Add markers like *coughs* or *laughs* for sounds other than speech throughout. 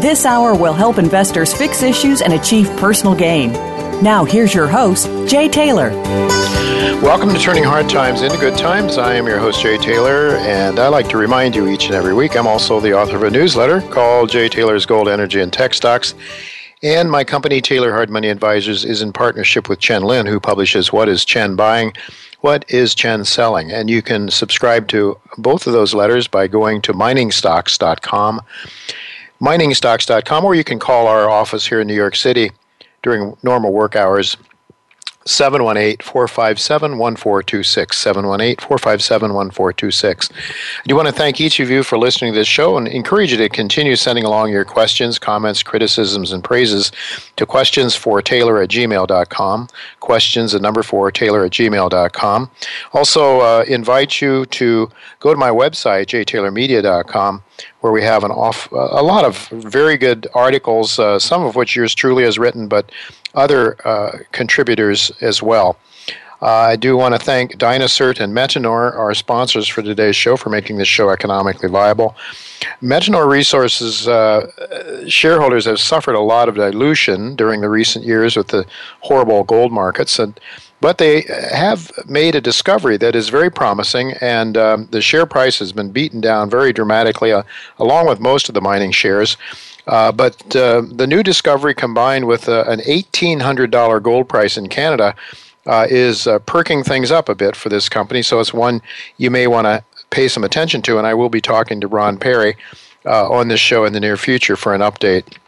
This hour will help investors fix issues and achieve personal gain. Now, here's your host, Jay Taylor. Welcome to Turning Hard Times into Good Times. I am your host, Jay Taylor, and I like to remind you each and every week I'm also the author of a newsletter called Jay Taylor's Gold, Energy, and Tech Stocks. And my company, Taylor Hard Money Advisors, is in partnership with Chen Lin, who publishes What is Chen Buying? What is Chen Selling? And you can subscribe to both of those letters by going to miningstocks.com miningstocks.com, or you can call our office here in New York City during normal work hours 718 457 1426. 718 457 1426. I do want to thank each of you for listening to this show and encourage you to continue sending along your questions, comments, criticisms, and praises to questions for Taylor at gmail.com. Questions, the number four, Taylor at gmail.com. Also, uh, invite you to go to my website, jtaylormedia.com where we have an off a lot of very good articles, uh, some of which yours truly has written, but other uh, contributors as well. Uh, I do want to thank Dynacert and Metanor, our sponsors for today's show, for making this show economically viable. Metanor Resources uh, shareholders have suffered a lot of dilution during the recent years with the horrible gold markets, and but they have made a discovery that is very promising, and um, the share price has been beaten down very dramatically, uh, along with most of the mining shares. Uh, but uh, the new discovery, combined with uh, an $1,800 gold price in Canada, uh, is uh, perking things up a bit for this company. So it's one you may want to pay some attention to, and I will be talking to Ron Perry on this show in the near future for an update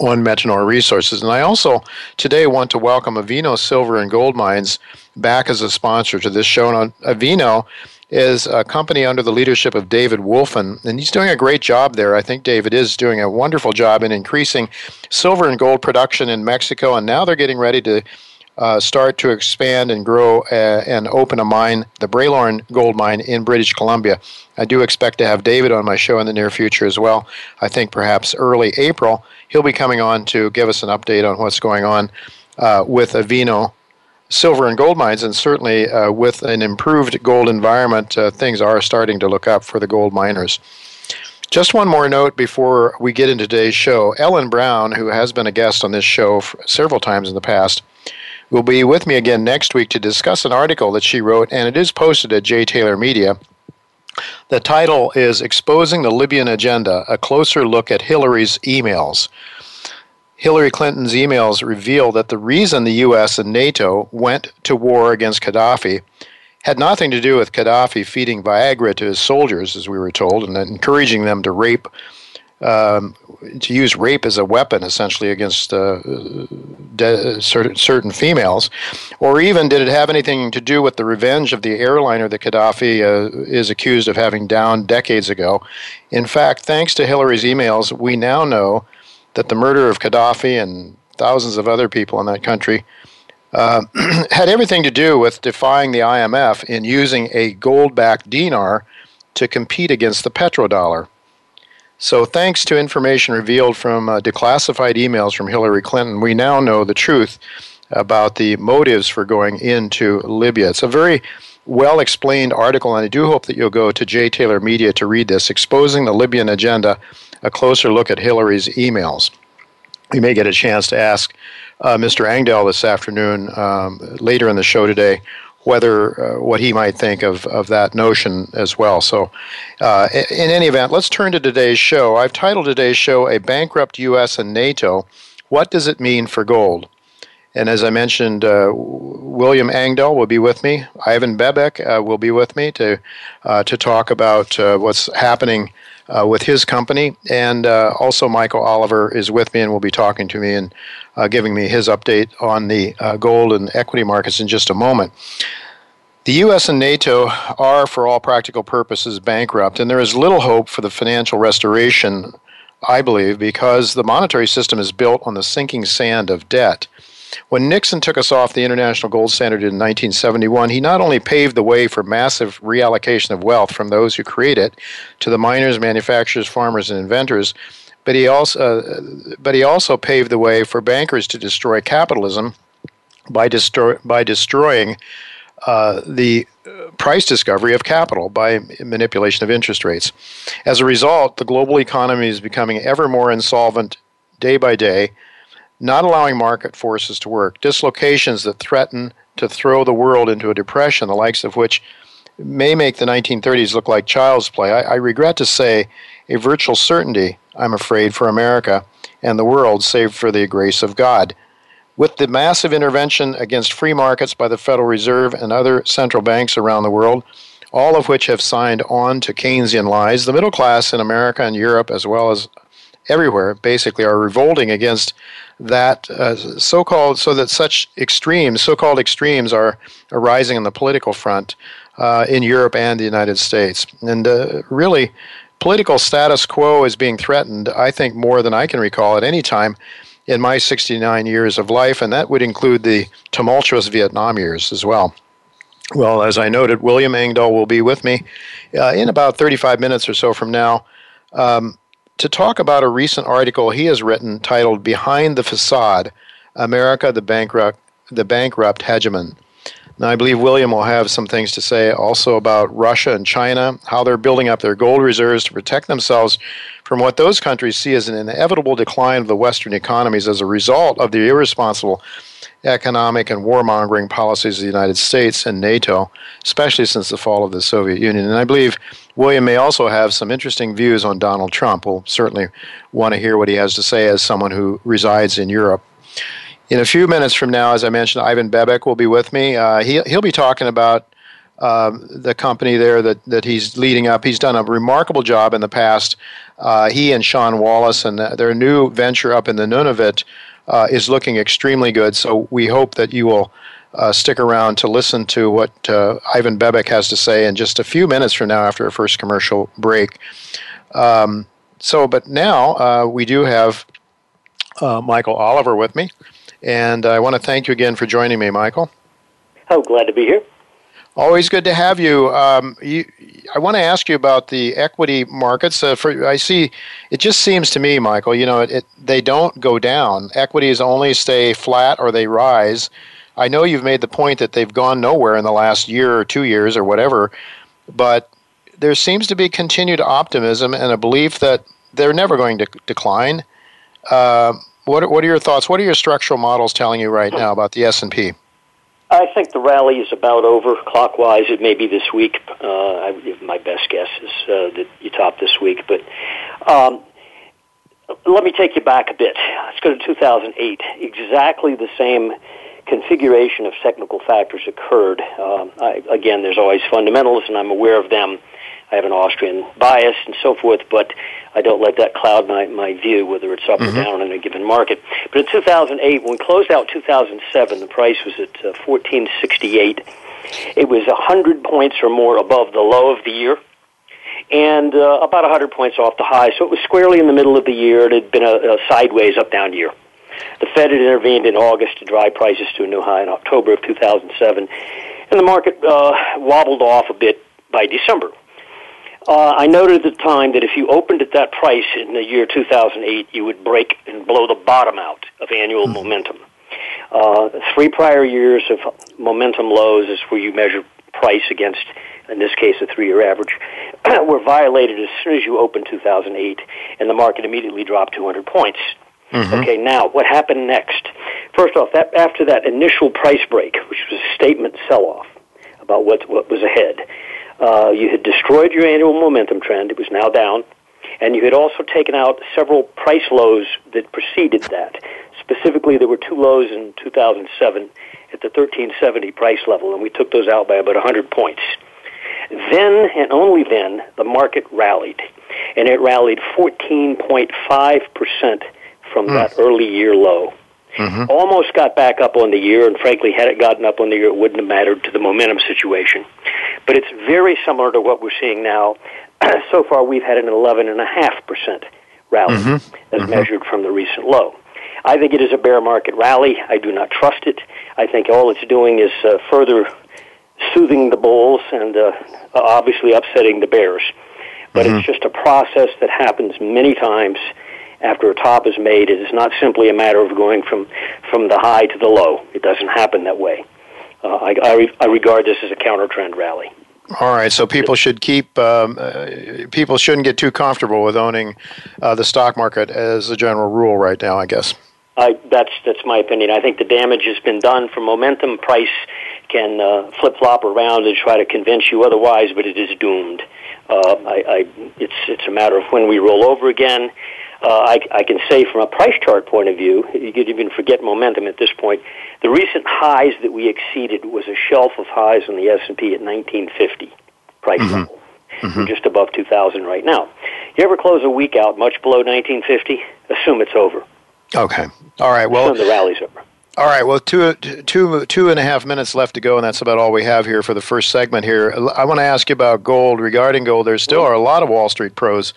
on Metanor Resources. And I also today want to welcome Avino Silver and Gold Mines back as a sponsor to this show. And on Avino is a company under the leadership of David Wolfin, and he's doing a great job there. I think David is doing a wonderful job in increasing silver and gold production in Mexico, and now they're getting ready to uh, start to expand and grow uh, and open a mine, the Bralorne Gold Mine in British Columbia. I do expect to have David on my show in the near future as well. I think perhaps early April he'll be coming on to give us an update on what's going on uh, with Avino silver and gold mines, and certainly uh, with an improved gold environment, uh, things are starting to look up for the gold miners. Just one more note before we get into today's show. Ellen Brown, who has been a guest on this show several times in the past, will be with me again next week to discuss an article that she wrote, and it is posted at J. Taylor Media. The title is Exposing the Libyan Agenda A Closer Look at Hillary's Emails. Hillary Clinton's emails reveal that the reason the U.S. and NATO went to war against Gaddafi had nothing to do with Gaddafi feeding Viagra to his soldiers, as we were told, and encouraging them to rape, um, to use rape as a weapon, essentially against uh, de- certain, females, or even did it have anything to do with the revenge of the airliner that Gaddafi uh, is accused of having downed decades ago? In fact, thanks to Hillary's emails, we now know that the murder of Gaddafi and thousands of other people in that country uh, *clears throat* had everything to do with defying the IMF in using a gold backed dinar to compete against the petrodollar. So, thanks to information revealed from uh, declassified emails from Hillary Clinton, we now know the truth about the motives for going into Libya. It's a very well explained article, and I do hope that you'll go to J. Taylor Media to read this Exposing the Libyan Agenda a closer look at Hillary's emails. We may get a chance to ask uh, Mr. Engdahl this afternoon, um, later in the show today, whether uh, what he might think of, of that notion as well. So, uh, in any event, let's turn to today's show. I've titled today's show A Bankrupt U.S. and NATO What Does It Mean for Gold? And as I mentioned, uh, William Engdahl will be with me. Ivan Bebek uh, will be with me to uh, to talk about uh, what's happening uh, with his company, and uh, also Michael Oliver is with me and will be talking to me and giving me his update on the gold and equity markets in just a moment. The U.S. and NATO are, for all practical purposes, bankrupt, and there is little hope for the financial restoration, I believe, because the monetary system is built on the sinking sand of debt. When Nixon took us off the international gold standard in 1971, he not only paved the way for massive reallocation of wealth from those who create it to the miners, manufacturers, farmers, and inventors, but he also, uh, but he also paved the way for bankers to destroy capitalism by, destroy, by destroying uh, the price discovery of capital by manipulation of interest rates. As a result, the global economy is becoming ever more insolvent day by day not allowing market forces to work, dislocations that threaten to throw the world into a depression, the likes of which may make the 1930s look like child's play. I, I regret to say a virtual certainty, I'm afraid, for America and the world, save for the grace of God. With the massive intervention against free markets by the Federal Reserve and other central banks around the world, all of which have signed on to Keynesian lies, the middle class in America and Europe, as well as everywhere, basically, are revolting against that uh, so-called so that such extremes, so-called extremes, are arising on the political front uh, in Europe and the United States, and uh, really, political status quo is being threatened. I think more than I can recall at any time in my 69 years of life, and that would include the tumultuous Vietnam years as well. Well, as I noted, William Engdahl will be with me uh, in about 35 minutes or so from now. Um, to talk about a recent article he has written titled Behind the Facade America, the Bankrupt, the Bankrupt Hegemon. Now, I believe William will have some things to say also about Russia and China, how they're building up their gold reserves to protect themselves from what those countries see as an inevitable decline of the Western economies as a result of the irresponsible economic and warmongering policies of the United States and NATO, especially since the fall of the Soviet Union. And I believe William may also have some interesting views on Donald Trump. We'll certainly want to hear what he has to say as someone who resides in Europe. In a few minutes from now, as I mentioned, Ivan Bebek will be with me. Uh, he, he'll be talking about um, the company there that, that he's leading up. He's done a remarkable job in the past. Uh, he and Sean Wallace and their new venture up in the Nunavut uh, is looking extremely good. So we hope that you will uh, stick around to listen to what uh, Ivan Bebek has to say in just a few minutes from now after a first commercial break. Um, so, but now uh, we do have uh, Michael Oliver with me, and I want to thank you again for joining me, Michael. Oh, glad to be here. Always good to have you. Um, you I want to ask you about the equity markets. Uh, for I see, it just seems to me, Michael. You know, it, it, they don't go down. Equities only stay flat or they rise. I know you've made the point that they've gone nowhere in the last year or two years or whatever, but there seems to be continued optimism and a belief that they're never going to decline. Uh, what What are your thoughts? What are your structural models telling you right now about the S and P? I think the rally is about over clockwise. It may be this week. Uh, I, my best guess is uh, that you top this week. But um, let me take you back a bit. Let's go to 2008. Exactly the same configuration of technical factors occurred. Um, I, again, there's always fundamentals, and I'm aware of them. I have an Austrian bias and so forth, but I don't let that cloud my, my view, whether it's up mm-hmm. or down in a given market. But in 2008, when we closed out 2007, the price was at uh, 1468. It was 100 points or more above the low of the year and uh, about 100 points off the high. So it was squarely in the middle of the year. It had been a, a sideways up down year. The Fed had intervened in August to drive prices to a new high in October of 2007, and the market uh, wobbled off a bit by December. Uh, I noted at the time that if you opened at that price in the year 2008, you would break and blow the bottom out of annual mm-hmm. momentum. Uh, three prior years of momentum lows is where you measure price against, in this case, a three-year average, *clears throat* were violated as soon as you opened 2008, and the market immediately dropped 200 points. Mm-hmm. Okay, now what happened next? First off, that after that initial price break, which was a statement sell-off about what what was ahead, uh, you had destroyed your annual momentum trend. It was now down. And you had also taken out several price lows that preceded that. Specifically, there were two lows in 2007 at the 1370 price level, and we took those out by about 100 points. Then and only then, the market rallied, and it rallied 14.5% from mm. that early year low. Mm-hmm. Almost got back up on the year, and frankly, had it gotten up on the year, it wouldn't have mattered to the momentum situation. But it's very similar to what we're seeing now. *clears throat* so far, we've had an 11.5% rally mm-hmm. as mm-hmm. measured from the recent low. I think it is a bear market rally. I do not trust it. I think all it's doing is uh, further soothing the bulls and uh, obviously upsetting the bears. But mm-hmm. it's just a process that happens many times after a top is made. It is not simply a matter of going from, from the high to the low. It doesn't happen that way. Uh, I, I, re- I regard this as a counter trend rally. All right, so people should keep um, uh, people shouldn't get too comfortable with owning uh, the stock market as a general rule right now. I guess. I, that's that's my opinion. I think the damage has been done for momentum. Price can uh, flip flop around and try to convince you otherwise, but it is doomed. Uh, I, I, it's it's a matter of when we roll over again. Uh, I, I can say from a price chart point of view, you could even forget momentum at this point. The recent highs that we exceeded was a shelf of highs on the S&P at 1950 price mm-hmm. level. Mm-hmm. We're just above 2,000 right now. You ever close a week out much below 1950? Assume it's over. Okay. All right. Well, Assume the rally's over. All right. Well, two, two, two and a half minutes left to go, and that's about all we have here for the first segment here. I want to ask you about gold. Regarding gold, there still are a lot of Wall Street pros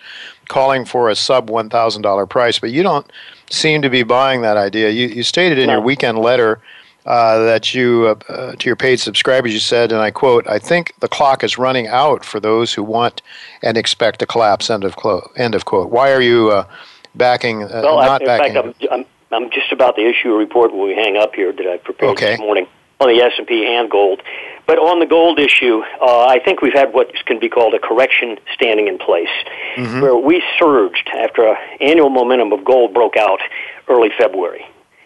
calling for a sub $1,000 price, but you don't seem to be buying that idea. You, you stated in no. your weekend letter uh, that you, uh, uh, to your paid subscribers, you said, and I quote, I think the clock is running out for those who want and expect a collapse, end of, quote. End of quote. Why are you uh, backing, uh, well, not I, in backing? Fact, I'm, I'm, I'm, just about to issue a report when we hang up here that I prepared okay. this morning on the S&P and gold. But on the gold issue, uh, I think we've had what can be called a correction standing in place, mm-hmm. where we surged after an annual momentum of gold broke out early February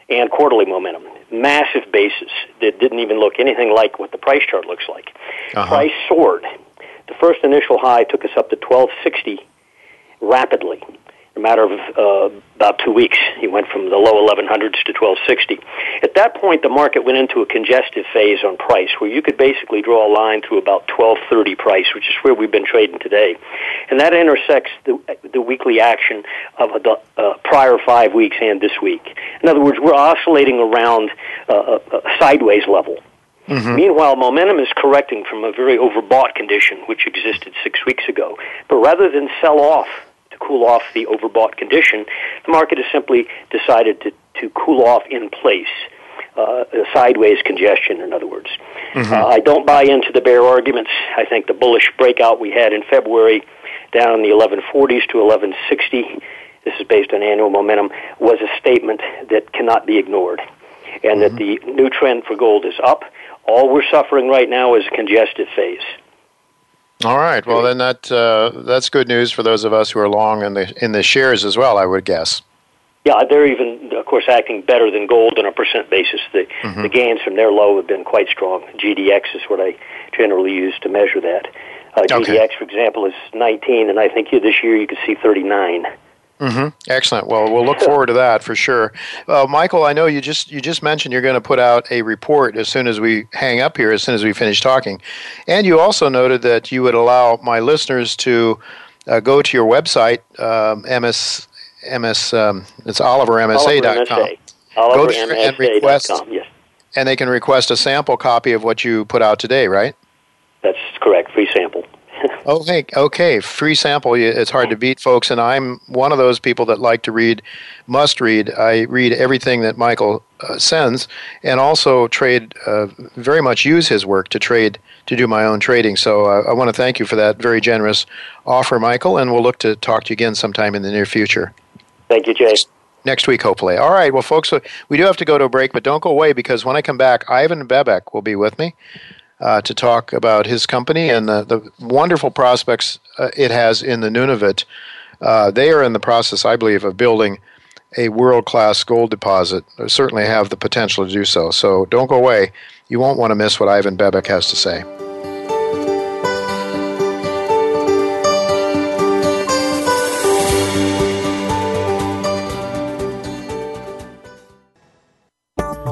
and quarterly momentum. Massive basis that didn't even look anything like what the price chart looks like. Uh-huh. Price soared. The first initial high took us up to 1260 rapidly a matter of uh, about two weeks. He went from the low 1100s to 1260. At that point, the market went into a congestive phase on price, where you could basically draw a line through about 1230 price, which is where we've been trading today, and that intersects the the weekly action of the uh, prior five weeks and this week. In other words, we're oscillating around uh, a, a sideways level. Mm-hmm. Meanwhile, momentum is correcting from a very overbought condition which existed six weeks ago. But rather than sell off cool off the overbought condition. The market has simply decided to, to cool off in place. Uh, sideways congestion, in other words. Mm-hmm. Uh, I don't buy into the bear arguments. I think the bullish breakout we had in February down in the 1140s to 1160, this is based on annual momentum, was a statement that cannot be ignored. And mm-hmm. that the new trend for gold is up. All we're suffering right now is a congestive phase. All right. Well, then that uh, that's good news for those of us who are long in the in the shares as well. I would guess. Yeah, they're even, of course, acting better than gold on a percent basis. The mm-hmm. the gains from their low have been quite strong. GDX is what I generally use to measure that. Uh, GDX, okay. for example, is 19, and I think this year you could see 39. Mm-hmm. Excellent. Well, we'll look forward to that for sure. Uh, Michael, I know you just you just mentioned you're going to put out a report as soon as we hang up here, as soon as we finish talking, and you also noted that you would allow my listeners to uh, go to your website, um, ms ms um, it's olivermsa.com. Oliver, go there and request, yes. and they can request a sample copy of what you put out today, right? That's correct. Free sample. Okay, okay. Free sample. It's hard to beat, folks. And I'm one of those people that like to read, must read. I read everything that Michael uh, sends, and also trade. Uh, very much use his work to trade to do my own trading. So uh, I want to thank you for that very generous offer, Michael. And we'll look to talk to you again sometime in the near future. Thank you, Jay next week, hopefully. All right, well, folks, we do have to go to a break, but don't go away because when I come back, Ivan Bebek will be with me uh, to talk about his company and the, the wonderful prospects uh, it has in the Nunavut. Uh, they are in the process, I believe, of building a world class gold deposit. Certainly have the potential to do so. So don't go away. You won't want to miss what Ivan Bebek has to say.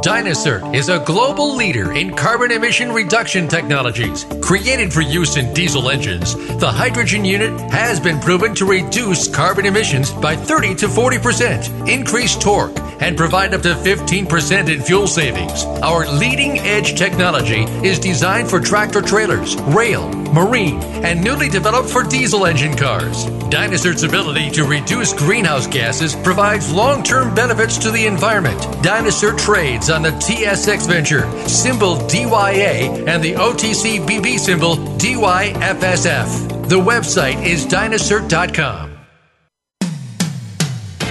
Dynacert is a global leader in carbon emission reduction technologies. Created for use in diesel engines, the hydrogen unit has been proven to reduce carbon emissions by 30 to 40%, increase torque, and provide up to 15% in fuel savings. Our leading edge technology is designed for tractor trailers, rail, marine, and newly developed for diesel engine cars. Dynacert's ability to reduce greenhouse gases provides long term benefits to the environment. Dynacert trades on the TSX Venture, symbol DYA, and the OTCBB symbol DYFSF. The website is dynacert.com.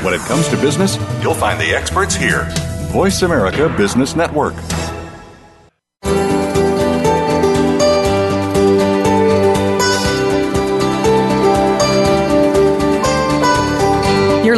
When it comes to business, you'll find the experts here. Voice America Business Network.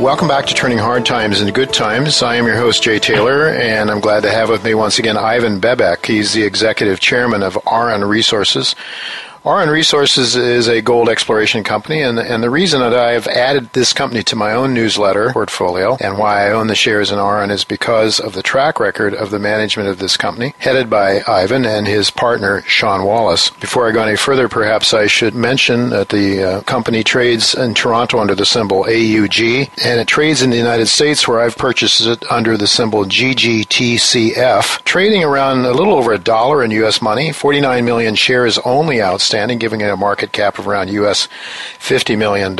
Welcome back to Turning Hard Times into Good Times. I am your host, Jay Taylor, and I'm glad to have with me once again Ivan Bebek. He's the executive chairman of Auryn Resources. Auryn Resources is a gold exploration company, and, and the reason that I've added this company to my own newsletter portfolio and why I own the shares in Auryn is because of the track record of the management of this company, headed by Ivan and his partner, Sean Wallace. Before I go any further, perhaps I should mention that the uh, company trades in Toronto under the symbol AUG, and it trades in the United States where I've purchased it under the symbol GGTCF, trading around a little over a dollar in U.S. money, 49 million shares only outstanding outstanding, giving it a market cap of around US $50 million.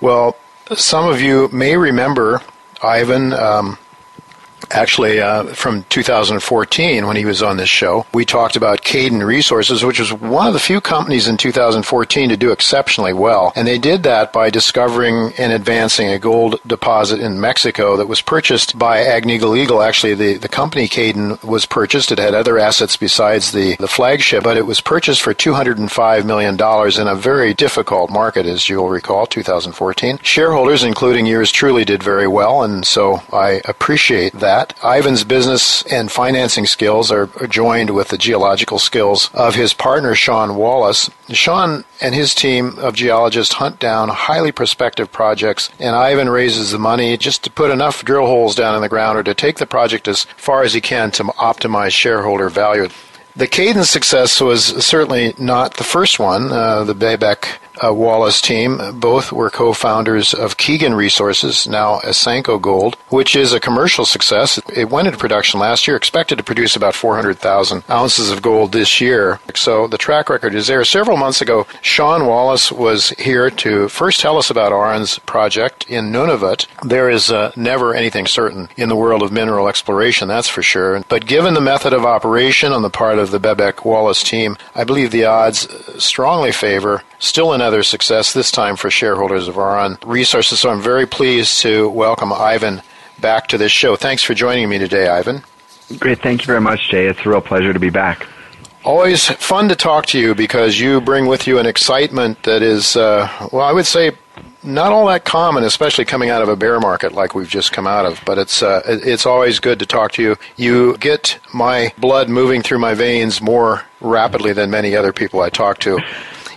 Well, some of you may remember Ivan. Um, actually uh, from 2014 when he was on this show. We talked about Cayden Resources, which was one of the few companies in 2014 to do exceptionally well. And they did that by discovering and advancing a gold deposit in Mexico that was purchased by Agnico Eagle. Actually, the, the company Cayden was purchased. It had other assets besides the, the flagship, but it was purchased for $205 million in a very difficult market, as you'll recall, 2014. Shareholders, including yours truly, did very well, and so I appreciate that that. Ivan's business and financing skills are joined with the geological skills of his partner, Sean Wallace. Sean and his team of geologists hunt down highly prospective projects, and Ivan raises the money just to put enough drill holes down in the ground or to take the project as far as he can to optimize shareholder value. The Cayden's success was certainly not the first one. Uh, the Bebek uh, Wallace team. Both were co-founders of Keegan Resources, now Asanko Gold, which is a commercial success. It went into production last year, expected to produce about 400,000 ounces of gold this year. So the track record is there. Several months ago, Sean Wallace was here to first tell us about Auryn's project in Nunavut. There is uh, never anything certain in the world of mineral exploration, that's for sure. But given the method of operation on the part of the Bebek Wallace team, I believe the odds strongly favor still another success, this time for shareholders of Auryn Resources. So I'm very pleased to welcome Ivan back to this show. Thanks for joining me today, Ivan. Great. Thank you very much, Jay. It's a real pleasure to be back. Always fun to talk to you because you bring with you an excitement that is, uh, well, I would say not all that common, especially coming out of a bear market like we've just come out of. But it's uh, it's always good to talk to you. You get my blood moving through my veins more rapidly than many other people I talk to.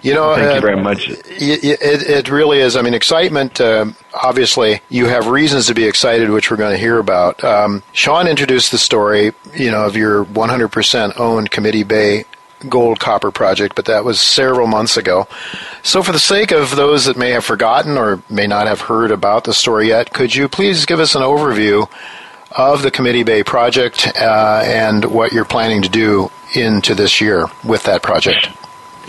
You know, thank uh, you very much. It, it, it, really is. I mean, excitement. Uh, obviously, you have reasons to be excited, which we're going to hear about. Um, Sean introduced the story, you know, of your 100% owned Committee Bay gold copper project, but that was several months ago. So, for the sake of those that may have forgotten or may not have heard about the story yet, could you please give us an overview of the Committee Bay project uh, and what you're planning to do into this year with that project?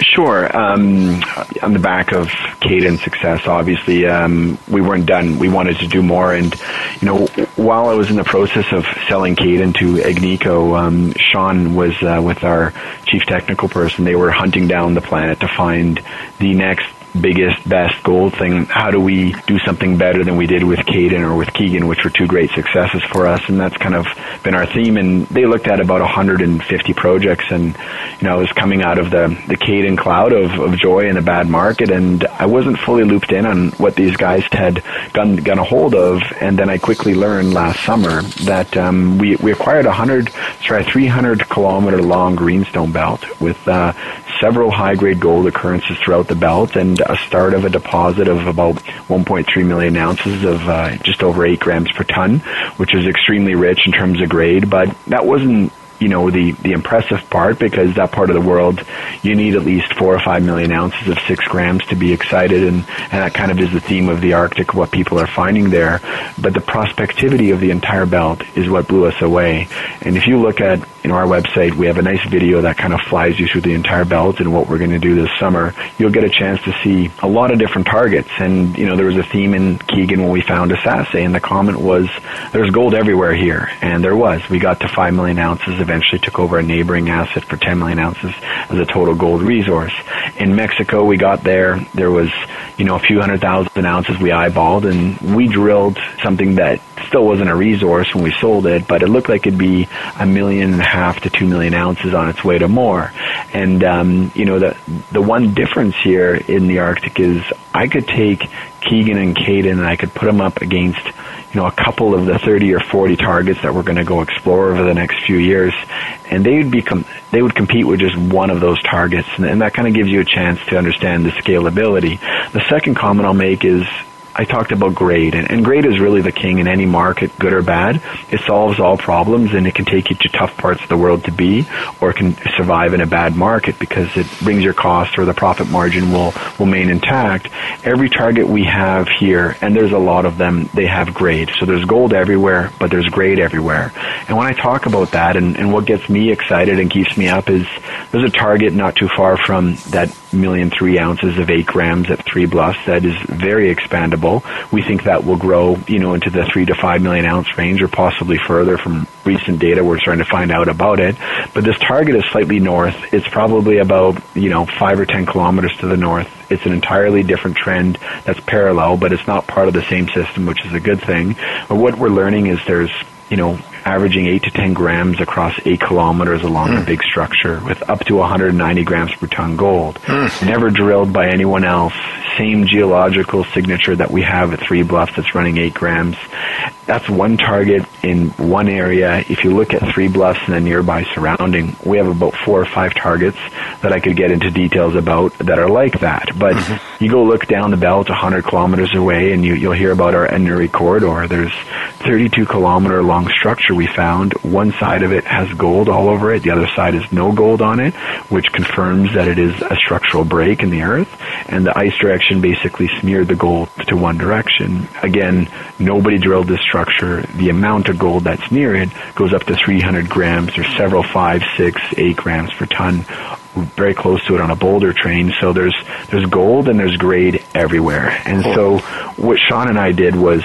Sure. Um, on the back of Cayden's success, obviously, um, we weren't done. We wanted to do more. And, you know, while I was in the process of selling Cayden to Agnico, um, Sean was uh, with our chief technical person. They were hunting down the planet to find the next biggest, best gold thing. How do we do something better than we did with Cayden or with Keegan, which were two great successes for us? And that's kind of been our theme. And they looked at about 150 projects, and you know, I was coming out of the the Cayden cloud of, of joy in a bad market, and I wasn't fully looped in on what these guys had gotten, a hold of. And then I quickly learned last summer that um, we we acquired a 100, sorry, 300 kilometer long greenstone belt with uh, several high grade gold occurrences throughout the belt and a start of a deposit of about 1.3 million ounces of uh, just over 8 grams per ton, which is extremely rich in terms of grade, but that wasn't you know the the impressive part because that part of the world you need at least four or five million ounces of six grams to be excited. And and that kind of is the theme of the Arctic what people are finding there. But the prospectivity of the entire belt is what blew us away. And if you look at you know our website we have a nice video that kind of flies you through the entire belt and what we're going to do this summer you'll get a chance to see a lot of different targets and you know there was a theme in Keegan when we found Esaase and the comment was there's gold everywhere here and there was we got to five million ounces eventually took over a neighboring asset for 10 million ounces as a total gold resource. In Mexico, we got there. There was, you know, a few hundred thousand ounces we eyeballed, and we drilled something that still wasn't a resource when we sold it, but it looked like it'd be a million and a half to two million ounces on its way to more. And um, you know, the the one difference here in the Arctic is I could take Keegan and Cayden and I could put them up against you know, a couple of the 30 or 40 targets that we're going to go explore over the next few years, and they would be com- they would compete with just one of those targets, and, and that kind of gives you a chance to understand the scalability. The second comment I'll make is I talked about grade, and, and grade is really the king in any market, good or bad. It solves all problems, and it can take you to tough parts of the world to be, or it can survive in a bad market because it brings your cost or the profit margin will, remain intact. Every target we have here, and there's a lot of them, they have grade. So there's gold everywhere, but there's grade everywhere. And when I talk about that, and, and what gets me excited and keeps me up is there's a target not too far from that million three ounces of eight grams at three bluffs that is very expandable we think that will grow, you know, into the three to five million ounce range or possibly further from recent data. We're starting to find out about it. But this target is slightly north. It's probably about, you know, five or ten kilometers to the north. It's an entirely different trend that's parallel, but it's not part of the same system, which is a good thing. But what we're learning is there's, you know, averaging 8 to 10 grams across 8 kilometers along mm. a big structure with up to 190 grams per ton gold. Mm. Never drilled by anyone else. Same geological signature that we have at Three Bluffs that's running 8 grams. That's one target in one area. If you look at Three Bluffs and the nearby surrounding, we have about four or five targets that I could get into details about that are like that. But mm-hmm. you go look down the belt 100 kilometers away and you, you'll hear about our Anuri corridor. There's 32 kilometer long structure we found, one side of it has gold all over it, the other side has no gold on it, which confirms that it is a structural break in the earth, and the ice direction basically smeared the gold to one direction. Again, nobody drilled this structure. The amount of gold that's near it goes up to 300 grams. or several five, six, eight grams per ton very close to it on a boulder train. So there's there's gold and there's grade everywhere. And so what Sean and I did was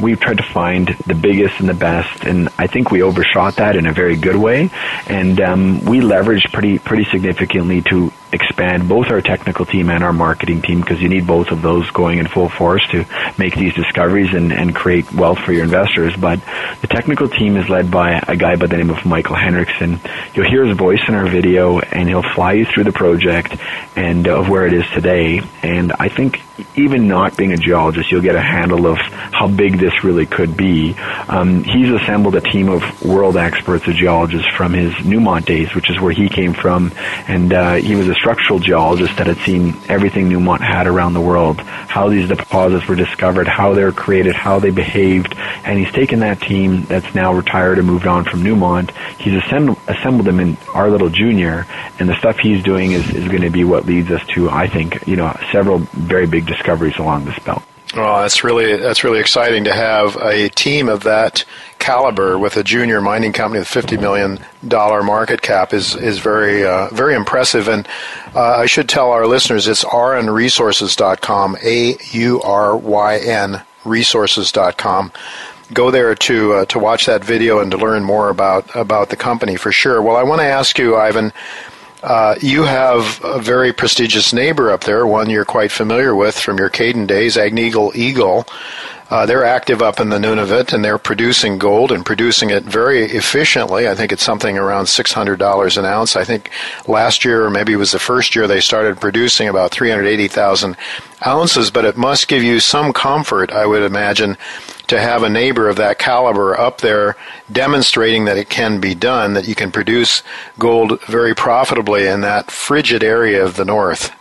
we've tried to find the biggest and the best, and I think we overshot that in a very good way. And um, we leveraged pretty pretty significantly to expand both our technical team and our marketing team because you need both of those going in full force to make these discoveries and, and create wealth for your investors. But the technical team is led by a guy by the name of Michael Henrichsen. You'll hear his voice in our video and he'll fly you through the project and of where it is today. And I think even not being a geologist, you'll get a handle of how big this really could be. Um, he's assembled a team of world experts, of geologists from his Newmont days, which is where he came from, and uh, he was a structural geologist that had seen everything Newmont had around the world, how these deposits were discovered, how they were created, how they behaved, and he's taken that team that's now retired and moved on from Newmont. He's assembled, assembled them in our little junior, and the stuff he's doing is, is going to be what leads us to, I think, you know, several very big discoveries along this belt. Oh, that's really that's really exciting to have a team of that caliber with a junior mining company with fifty million dollar market cap is is very uh, very impressive. And uh, I should tell our listeners it's aurynresources.com, a u r y n resources.com. Go there to uh, to watch that video and to learn more about about the company for sure. Well, I want to ask you, Ivan Uh, you have a very prestigious neighbor up there, one you're quite familiar with from your Cayden days, Agnico Eagle. Uh, they're active up in the Nunavut and they're producing gold and producing it very efficiently. I think it's something around $600 an ounce. I think last year, or maybe it was the first year, they started producing about 380,000 ounces, but it must give you some comfort, I would imagine, to have a neighbor of that caliber up there demonstrating that it can be done, that you can produce gold very profitably in that frigid area of the north.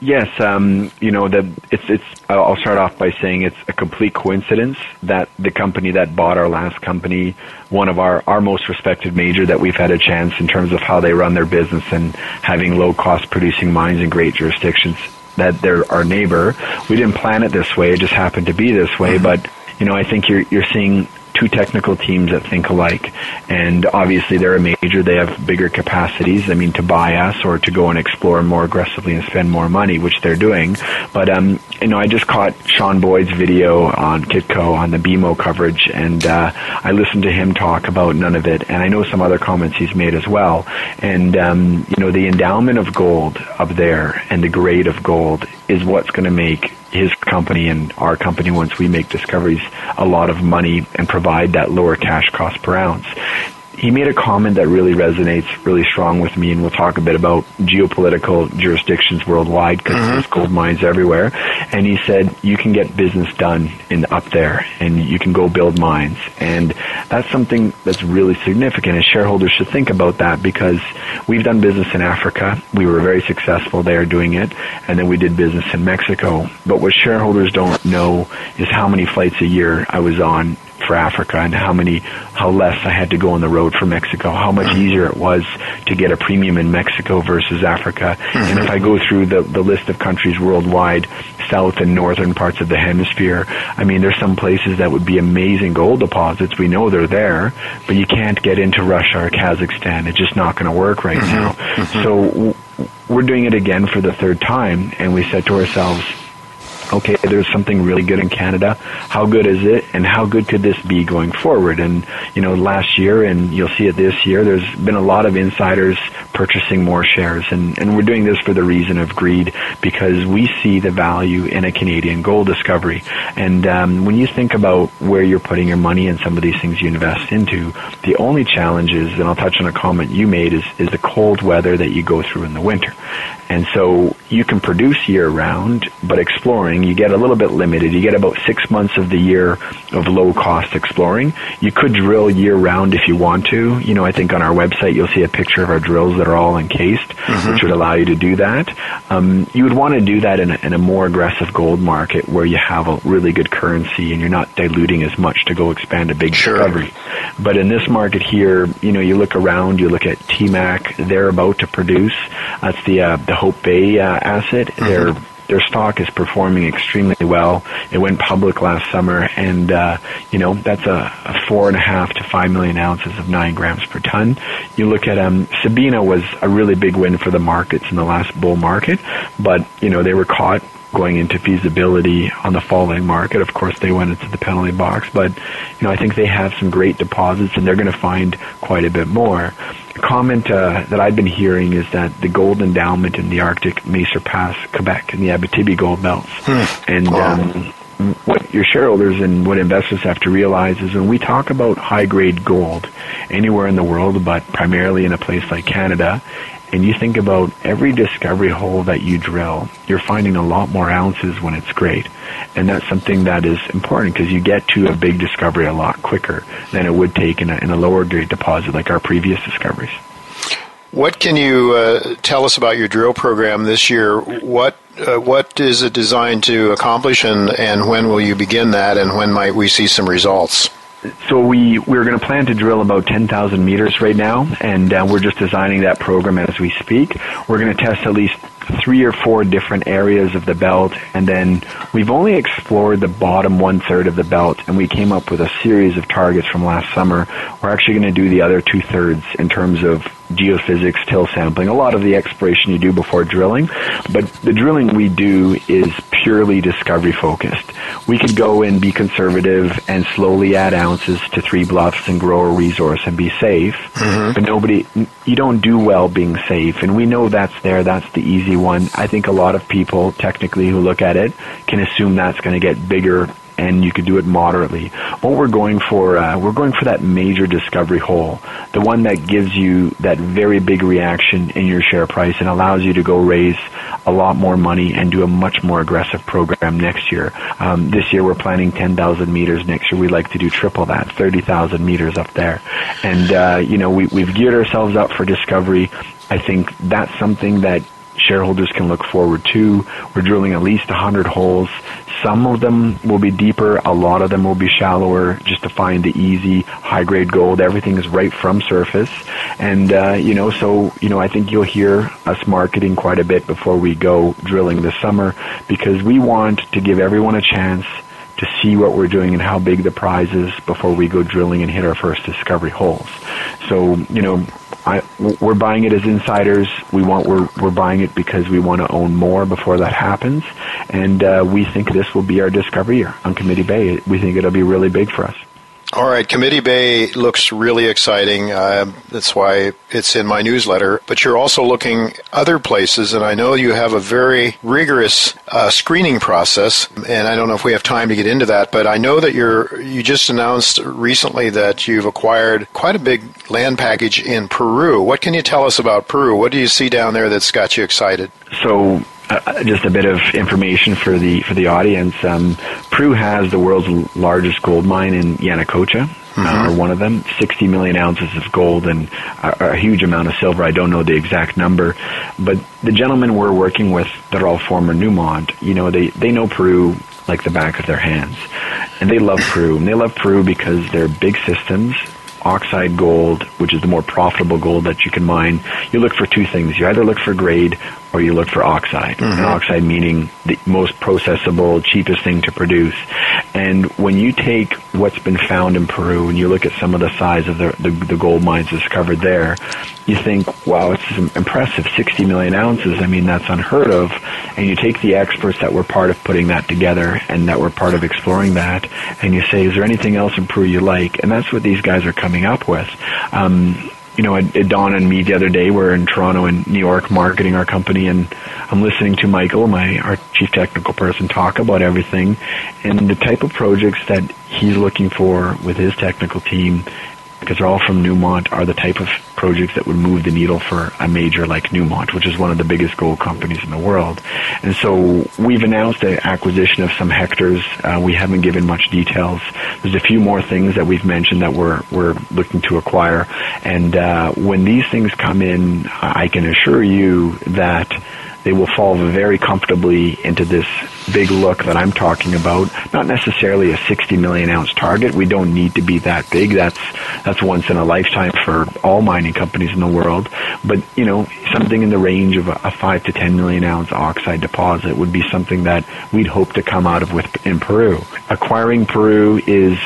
Yes, um, you know the it's it's. I'll start off by saying it's a complete coincidence that the company that bought our last company, one of our our most respected major that we've had a chance in terms of how they run their business and having low cost producing mines in great jurisdictions. That they're our neighbor. We didn't plan it this way; it just happened to be this way. Mm-hmm. But you know, I think you're you're seeing two technical teams that think alike. And obviously they're a major, they have bigger capacities, I mean, to buy us or to go and explore more aggressively and spend more money, which they're doing. But, um, you know, I just caught Sean Boyd's video on Kitco on the BMO coverage and, uh, I listened to him talk about Nunavut and I know some other comments he's made as well. And, um, you know, the endowment of gold up there and the grade of gold is what's going to make his company and our company, once we make discoveries, a lot of money and provide that lower cash cost per ounce he made a comment that really resonates really strong with me, and we'll talk a bit about geopolitical jurisdictions worldwide because mm-hmm. there's gold mines everywhere. And he said you can get business done in up there, and you can go build mines, and that's something that's really significant. And shareholders should think about that because we've done business in Africa, we were very successful there doing it, and then we did business in Mexico. But what shareholders don't know is how many flights a year I was on for Africa and how many, how less I had to go on the road for Mexico, how much mm-hmm. easier it was to get a premium in Mexico versus Africa. Mm-hmm. And if I go through the, the list of countries worldwide, south and northern parts of the hemisphere, I mean, there's some places that would be amazing gold deposits. We know they're there, but you can't get into Russia or Kazakhstan. It's just not going to work right mm-hmm. now. Mm-hmm. So we're doing it again for the third time, and we said to ourselves, okay, there's something really good in Canada. How good is it, and how good could this be going forward? And you know, last year, and you'll see it this year. There's been a lot of insiders purchasing more shares, and and we're doing this for the reason of greed because we see the value in a Canadian gold discovery. And um, when you think about where you're putting your money and some of these things you invest into, the only challenge is, and I'll touch on a comment you made, is is the cold weather that you go through in the winter. And so you can produce year round, but exploring, you get a little bit limited. You get about six months of the year of low cost exploring. You could drill year round if you want to. You know, I think on our website you'll see a picture of our drills that are all encased, mm-hmm. which would allow you to do that. Um, you would want to do that in a, in a more aggressive gold market where you have a really good currency and you're not diluting as much to go expand a big sure. discovery. But in this market here, you know, you look around, you look at TMAC, they're about to produce. That's the, uh, the Hope Bay uh, asset. Mm-hmm. Their their stock is performing extremely well. It went public last summer, and uh, you know that's a, a four and a half to five million ounces of nine grams per ton. You look at um, Sabina was a really big win for the markets in the last bull market, but you know they were caught going into feasibility on the falling market. Of course, they went into the penalty box, but you know I think they have some great deposits, and they're going to find quite a bit more. A comment uh, that I've been hearing is that the gold endowment in the Arctic may surpass Quebec and the Abitibi gold belts, hmm. and. Um, what your shareholders and what investors have to realize is when we talk about high grade gold anywhere in the world, but primarily in a place like Canada, and you think about every discovery hole that you drill, you're finding a lot more ounces when it's great. And that's something that is important because you get to a big discovery a lot quicker than it would take in a, in a lower grade deposit like our previous discoveries. What can you uh, tell us about your drill program this year? What uh, what is it designed to accomplish, and, and when will you begin that, and when might we see some results? So we we're going to plan to drill about 10,000 meters right now, and uh, we're just designing that program as we speak. We're going to test at least three or four different areas of the belt, and then we've only explored the bottom one third of the belt, and we came up with a series of targets from last summer. We're actually going to do the other two thirds in terms of geophysics, till sampling, a lot of the exploration you do before drilling. But the drilling we do is purely discovery focused. We could go and be conservative and slowly add ounces to three bluffs and grow a resource and be safe. Mm-hmm. But nobody, you don't do well being safe. And we know that's there. That's the easy one. I think a lot of people technically who look at it can assume that's going to get bigger and you could do it moderately. What we're going for, uh, we're going for that major discovery hole, the one that gives you that very big reaction in your share price and allows you to go raise a lot more money and do a much more aggressive program next year. Um, this year we're planning 10,000 meters. Next year we'd like to do triple that, 30,000 meters up there. And, uh, you know, we, we've geared ourselves up for discovery. I think that's something that shareholders can look forward to. We're drilling at least 100 holes. Some of them will be deeper, a lot of them will be shallower, just to find the easy high grade gold. Everything is right from surface, and uh, you know, so you know, I think you'll hear us marketing quite a bit before we go drilling this summer because we want to give everyone a chance to see what we're doing and how big the prize is before we go drilling and hit our first discovery holes. So, you know, I, we're buying it as insiders. We want we're we're buying it because we want to own more before that happens, and uh, we think this will be our discovery year on Committee Bay. We think it'll be really big for us. All right, Committee Bay looks really exciting. Uh, that's why it's in my newsletter. But you're also looking other places, and I know you have a very rigorous uh, screening process. And I don't know if we have time to get into that, but I know that you're you just announced recently that you've acquired quite a big land package in Peru. What can you tell us about Peru? What do you see down there that's got you excited? So uh, just a bit of information for the for the audience. Um, Peru has the world's largest gold mine in Yanacocha, mm-hmm. uh, or one of them. 60 million ounces of gold and a, a, huge amount of silver. I don't know the exact number, but the gentlemen we're working with that are all former Newmont, you know, they they know Peru like the back of their hands, and they love Peru. And they love Peru because they're big systems oxide gold, which is the more profitable gold that you can mine, you look for two things. You either look for grade or you look for oxide. Mm-hmm. And oxide meaning the most processable, cheapest thing to produce. And when you take what's been found in Peru and you look at some of the size of the, the, the gold mines discovered there, you think, wow, it's impressive, 60 million ounces. I mean, that's unheard of. And you take the experts that were part of putting that together and that were part of exploring that, and you say, is there anything else in Peru you like? And that's what these guys are coming up with. Um, you know, it, it dawned on me the other day. We're in Toronto and New York marketing our company, and I'm listening to Michael, my our chief technical person, talk about everything and the type of projects that he's looking for with his technical team because they're all from Newmont, are the type of projects that would move the needle for a major like Newmont, which is one of the biggest gold companies in the world. And so we've announced the acquisition of some hectares. Uh, we haven't given much details. There's a few more things that we've mentioned that we're we're looking to acquire. And uh, when these things come in, I can assure you that they will fall very comfortably into this big look that I'm talking about. Not necessarily a 60 million ounce target. We don't need to be that big. That's that's once in a lifetime for all mining companies in the world. But you know, something in the range of a, a five to 10 million ounce oxide deposit would be something that we'd hope to come out of with in Peru. Acquiring Peru is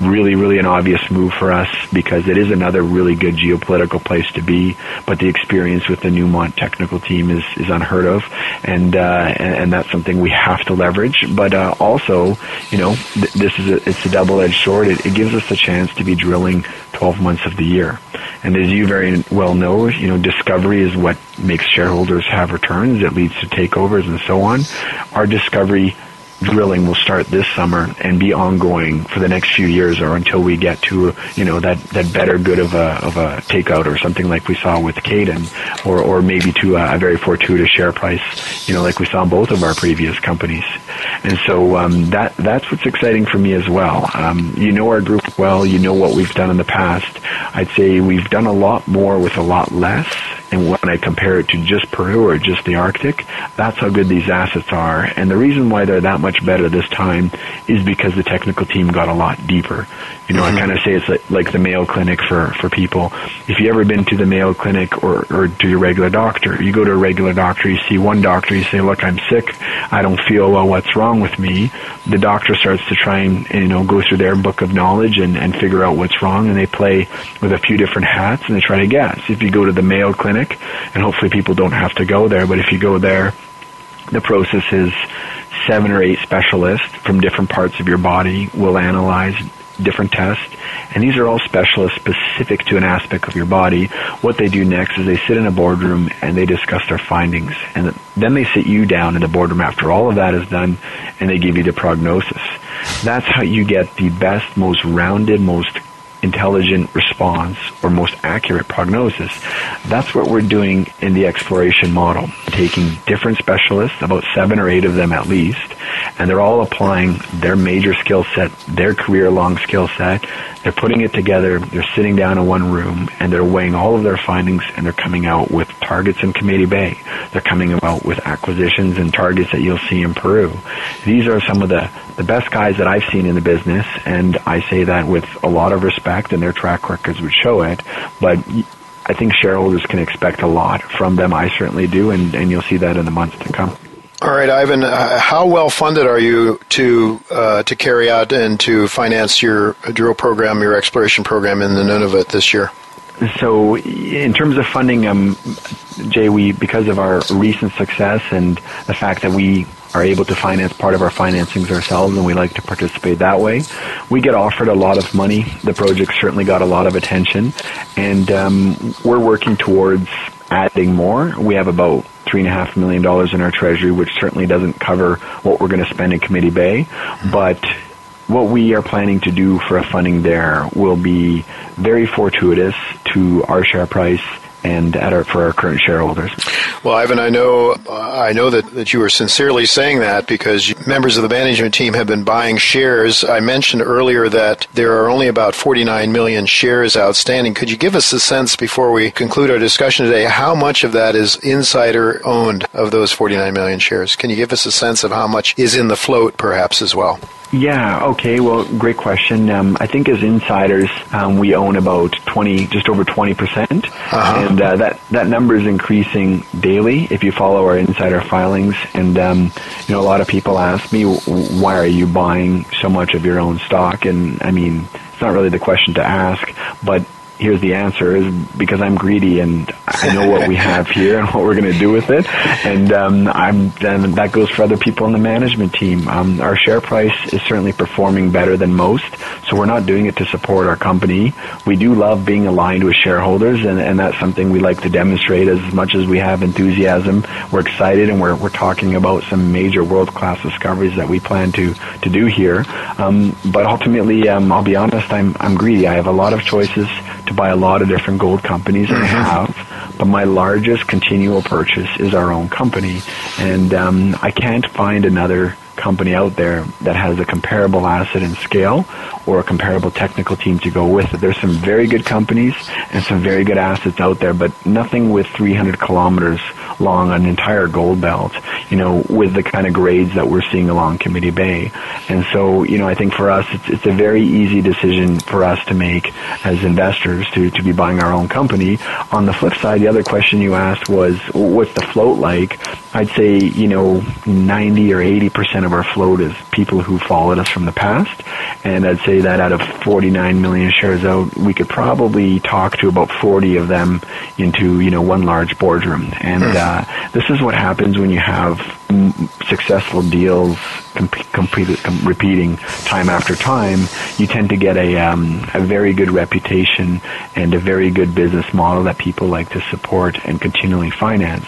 really, really an obvious move for us because it is another really good geopolitical place to be. But the experience with the Newmont technical team is, is unheard of, and, uh, and, and that's something we have to leverage. But uh, also, you know, th- this is a, it's a double-edged sword. It, it gives us the chance to be drilling 12 months of the year. And as you very well know, you know, discovery is what makes shareholders have returns. It leads to takeovers and so on. Our discovery drilling will start this summer and be ongoing for the next few years or until we get to you know that that better good of a of a takeout or something like we saw with Cayden or or maybe to a, very fortuitous share price you know like we saw in both of our previous companies. And so um, that that's what's exciting for me as well. Um, you know our group well you know what we've done in the past. I'd say we've done a lot more with a lot less And when I compare it to just Peru or just the Arctic, that's how good these assets are. And the reason why they're that much better this time is because the technical team got a lot deeper. You know, mm-hmm. I kind of say it's like, like the Mayo Clinic for, for people. If you've ever been to the Mayo Clinic or, or to your regular doctor, you go to a regular doctor, you see one doctor, you say, look, I'm sick, I don't feel well, what's wrong with me? The doctor starts to try and, you know, go through their book of knowledge and, and figure out what's wrong, and they play with a few different hats and they try to guess. If you go to the Mayo Clinic, and hopefully people don't have to go there, but if you go there, the process is seven or eight specialists from different parts of your body will analyze different tests, and these are all specialists specific to an aspect of your body. What they do next is they sit in a boardroom and they discuss their findings, and then they sit you down in the boardroom after all of that is done, and they give you the prognosis. That's how you get the best, most rounded, most intelligent response or most accurate prognosis. That's what we're doing in the exploration model, taking different specialists, about seven or eight of them at least, and they're all applying their major skill set, their career long skill set. They're putting it together, they're sitting down in one room, and they're weighing all of their findings, and they're coming out with targets in Committee Bay. They're coming out with acquisitions and targets that you'll see in Peru. These are some of the, the best guys that I've seen in the business, and I say that with a lot of respect, and their track records would show it, but I think shareholders can expect a lot from them. I certainly do, and, and you'll see that in the months to come. All right, Ivan. Uh, how well funded are you to uh, to carry out and to finance your drill program, your exploration program in the Nunavut this year? So, in terms of funding, um, Jay, we because of our recent success and the fact that we are able to finance part of our financings ourselves, and we like to participate that way. We get offered a lot of money. The project certainly got a lot of attention, and um, we're working towards adding more. We have about three and a half million dollars in our treasury, which certainly doesn't cover what we're going to spend in Committee Bay, mm-hmm. but what we are planning to do for a funding there will be very fortuitous to our share price and our, for our current shareholders. Well, Ivan, I know I know that, that you are sincerely saying that because members of the management team have been buying shares. I mentioned earlier that there are only about 49 million shares outstanding. Could you give us a sense before we conclude our discussion today how much of that is insider owned of those 49 million shares? Can you give us a sense of how much is in the float perhaps as well? Yeah. Okay. Well, great question. Um, I think as insiders, um, we own about twenty, just over twenty percent, uh-huh. and uh, that that number is increasing daily. If you follow our insider filings, and um, you know, a lot of people ask me, why are you buying so much of your own stock? And I mean, it's not really the question to ask, but here's the answer is because I'm greedy and I know what we *laughs* have here and what we're going to do with it. And um, I'm then that goes for other people in the management team. Um, our share price is certainly performing better than most, so we're not doing it to support our company. We do love being aligned with shareholders, and, and that's something we like to demonstrate as much as we have enthusiasm. We're excited, and we're we're talking about some major world class discoveries that we plan to to do here. Um, but ultimately, um, I'll be honest, I'm I'm greedy. I have a lot of choices to buy a lot of different gold companies, and I mm-hmm. have. But my largest continual purchase is our own company, and um, I can't find another company out there that has a comparable asset and scale or a comparable technical team to go with it. There's some very good companies and some very good assets out there, but nothing with 300 kilometers long an entire gold belt, you know, with the kind of grades that we're seeing along Committee Bay. And so, you know, I think for us, it's, it's a very easy decision for us to make as investors to, to be buying our own company. On the flip side, the other question you asked was, what's the float like? I'd say, you know, 90 or 80% of our float is people who followed us from the past. And I'd say that out of 49 million shares out, we could probably talk to about 40 of them into, you know, one large boardroom. And, hmm. This is what happens when you have successful deals repeating time after time, you tend to get a, um, a very good reputation and a very good business model that people like to support and continually finance.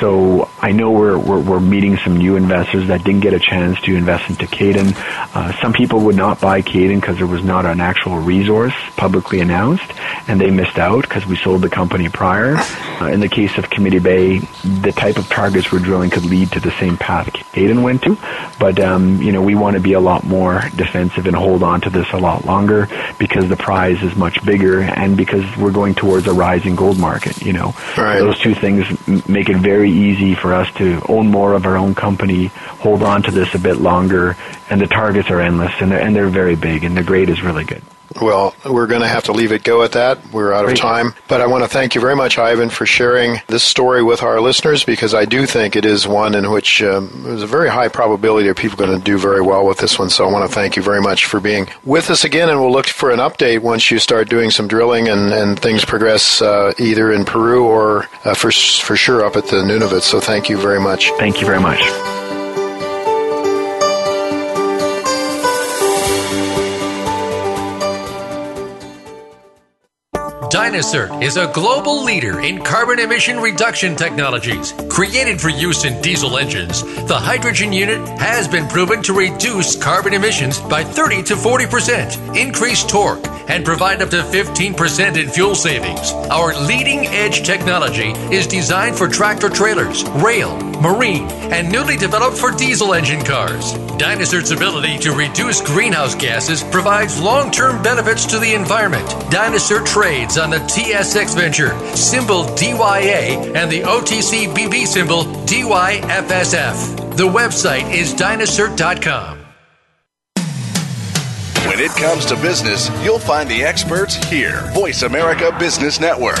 So I know we're, we're, we're meeting some new investors that didn't get a chance to invest into Cayden. Uh, some people would not buy Cayden because there was not an actual resource publicly announced, and they missed out because we sold the company prior. Uh, in the case of Committee Bay, the type of targets we're drilling could lead to the same path Cayden went to, but um, you know we want to be a lot more defensive and hold on to this a lot longer because the prize is much bigger and because we're going towards a rising gold market. You know, right. those two things make it very easy for us to own more of our own company, hold on to this a bit longer, and the targets are endless and they're, and they're very big and the grade is really good. Well, we're going to have to leave it go at that. We're out of time. But I want to thank you very much, Ivan, for sharing this story with our listeners because I do think it is one in which um, there's a very high probability of people going to do very well with this one. So I want to thank you very much for being with us again. And we'll look for an update once you start doing some drilling and, and things progress uh, either in Peru or uh, for, for sure up at the Nunavut. So thank you very much. Thank you very much. Dynacert is a global leader in carbon emission reduction technologies. Created for use in diesel engines, the hydrogen unit has been proven to reduce carbon emissions by 30 to 40%, increase torque, and provide up to 15% in fuel savings. Our leading edge technology is designed for tractor trailers, rail, marine, and newly developed for diesel engine cars. Dynacert's ability to reduce greenhouse gases provides long term benefits to the environment. Dynacert trades on the TSX Venture, symbol DYA, and the OTC BB symbol DYFSF. The website is dynacert.com. When it comes to business, you'll find the experts here. Voice America Business Network.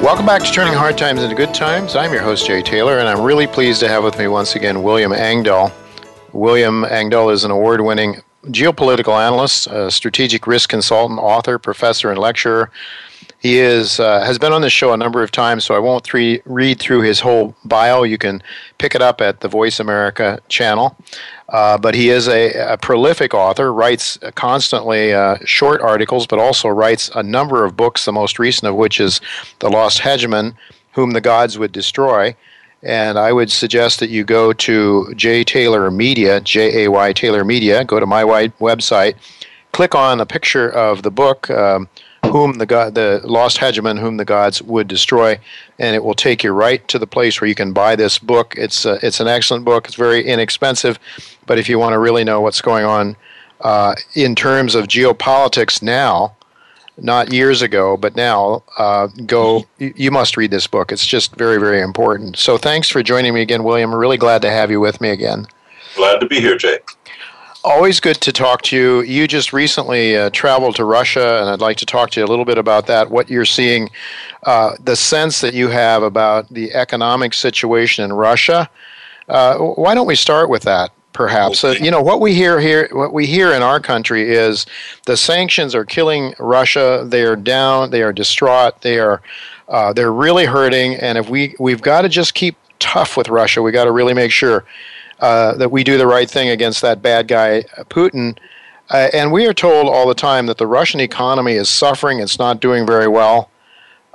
Welcome back to Turning Hard Times into Good Times. I'm your host, Jay Taylor, and I'm really pleased to have with me once again William Engdahl. William Engdahl is an award winning geopolitical analyst, a strategic risk consultant, author, professor, and lecturer. He is uh, has been on this show a number of times, so I won't three, read through his whole bio. You can pick it up at the Voice America channel. Uh, but he is a, a, prolific author, writes constantly uh, short articles, but also writes a number of books, the most recent of which is The Lost Hegemon, Whom the Gods Would Destroy. And I would suggest that you go to J. Taylor Media, J A Y Taylor Media, go to my website, click on a picture of the book. Um, whom the god, the lost hegemon, whom the gods would destroy, and it will take you right to the place where you can buy this book. It's uh, it's an excellent book. It's very inexpensive, but if you want to really know what's going on uh, in terms of geopolitics now, not years ago, but now, uh, go. You must read this book. It's just very very important. So thanks for joining me again, William. Really glad to have you with me again. Glad to be here, Jay. Always good to talk to you. You just recently uh, traveled to Russia, and I'd like to talk to you a little bit about that. What you're seeing, uh, the sense that you have about the economic situation in Russia. Uh, why don't we start with that? Perhaps okay. you know what we hear here. What we hear in our country is the sanctions are killing Russia. They are down. They are distraught. They are uh, they're really hurting. And if we we've got to just keep tough with Russia, we got to really make sure uh, that we do the right thing against that bad guy, Putin. Uh, and we are told all the time that the Russian economy is suffering, it's not doing very well.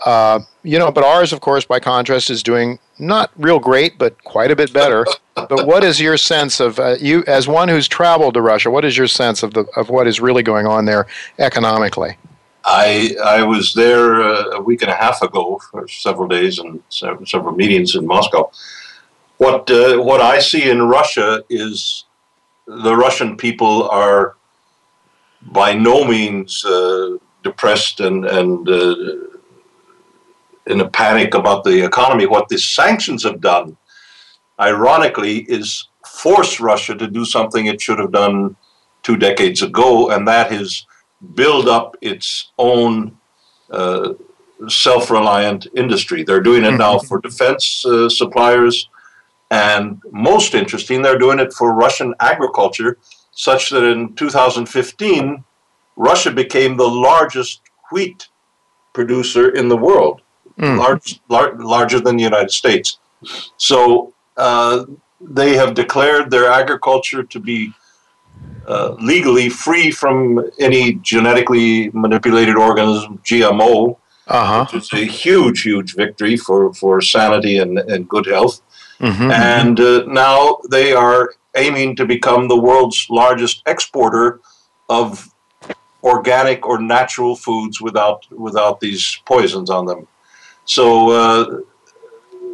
Uh, you know, but ours, of course, by contrast, is doing not real great, but quite a bit better. but what is your sense of uh, you, as one who's traveled to Russia? What is your sense of the of what is really going on there economically? I I was there uh, a week and a half ago for several days and several meetings in Moscow, what uh, what I see in Russia is the Russian people are by no means uh, depressed and and uh, in a panic about the economy. What the sanctions have done, ironically, is force Russia to do something it should have done two decades ago, and that is build up its own. Uh, self-reliant industry. They're doing it now mm-hmm. for defense uh, suppliers and most interesting, they're doing it for Russian agriculture, such that in 2015, Russia became the largest wheat producer in the world, mm. large, lar- larger than the United States. So uh, they have declared their agriculture to be uh, legally free from any genetically manipulated organism, GMO, uh-huh. which is a huge, huge victory for, for sanity and, and good health. Mm-hmm. And uh, now they are aiming to become the world's largest exporter of organic or natural foods without without these poisons on them. So uh,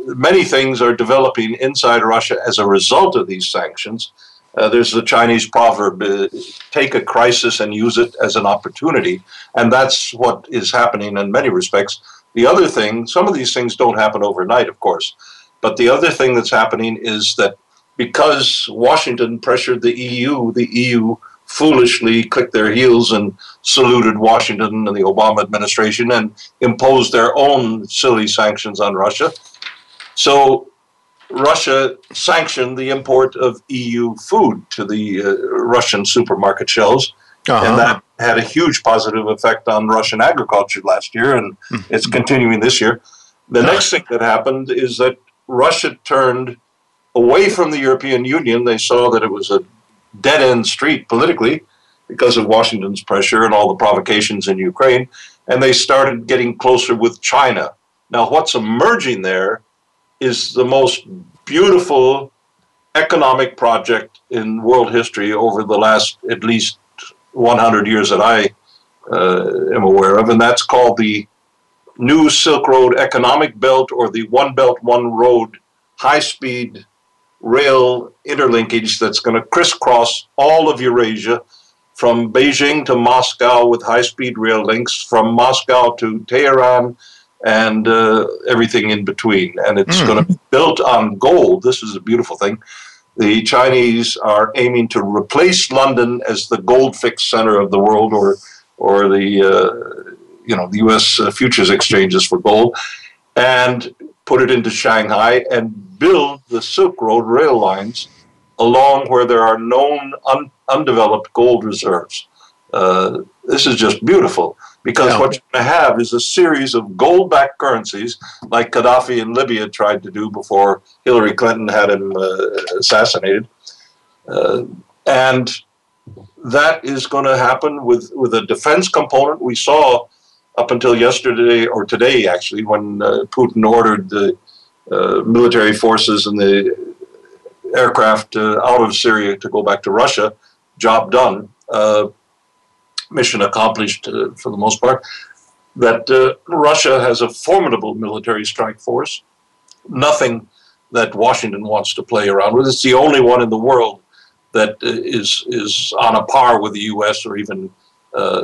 many things are developing inside Russia as a result of these sanctions. Uh, there's the Chinese proverb uh, take a crisis and use it as an opportunity. And that's what is happening in many respects. The other thing, some of these things don't happen overnight, of course. But the other thing that's happening is that because Washington pressured the EU, the EU foolishly clicked their heels and saluted Washington and the Obama administration and imposed their own silly sanctions on Russia. So Russia sanctioned the import of EU food to the uh, Russian supermarket shelves. Uh-huh. And that had a huge positive effect on Russian agriculture last year, and mm-hmm. it's continuing this year. The next thing that happened is that Russia turned away from the European Union. They saw that it was a dead end street politically because of Washington's pressure and all the provocations in Ukraine, and they started getting closer with China. Now, what's emerging there is the most beautiful economic project in world history over the last at least 100 years that I uh, am aware of, and that's called the New Silk Road Economic Belt or the One Belt, One Road high speed rail interlinkage that's going to crisscross all of Eurasia from Beijing to Moscow with high speed rail links, from Moscow to Tehran and uh, everything in between. And it's mm. going to be built on gold. This is a beautiful thing. The Chinese are aiming to replace London as the gold fix center of the world, or or the uh, you know the U.S. Uh, futures exchanges for gold, and put it into Shanghai and build the Silk Road rail lines along where there are known un- undeveloped gold reserves. Uh, this is just beautiful because yeah. what you're going to have is a series of gold backed currencies like Gaddafi in Libya tried to do before Hillary Clinton had him uh, assassinated. Uh, and that is going to happen with, with a defense component. We saw up until yesterday or today, actually, when uh, Putin ordered the uh, military forces and the aircraft uh, out of Syria to go back to Russia. Job done. Uh, mission accomplished uh, for the most part. That uh, Russia has a formidable military strike force. Nothing that Washington wants to play around with. It's the only one in the world that is is on a par with the U.S. or even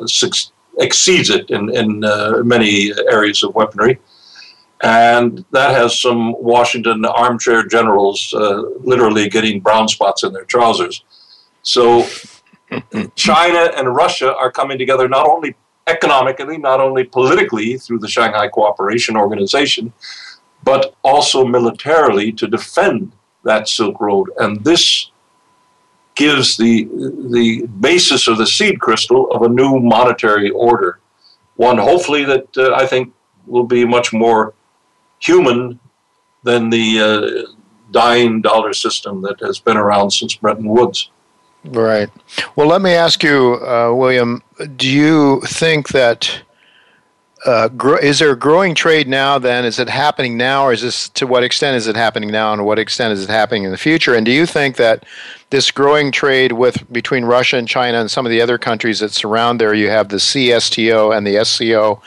six, exceeds it in, in uh, many areas of weaponry. And that has some Washington armchair generals uh, literally getting brown spots in their trousers. So *laughs* China and Russia are coming together not only economically, not only politically through the Shanghai Cooperation Organization, but also militarily to defend that Silk Road. And this gives the the basis of the seed crystal of a new monetary order, one hopefully that uh, I think will be much more human than the uh, dying dollar system that has been around since Bretton Woods. Right. Well, let me ask you, uh, William. Do you think that uh, is there a growing trade now then? Is it happening now or is this to what extent is it happening now and to what extent is it happening in the future? And do you think that this growing trade with between russia and china and some of the other countries that surround there you have the csto and the sco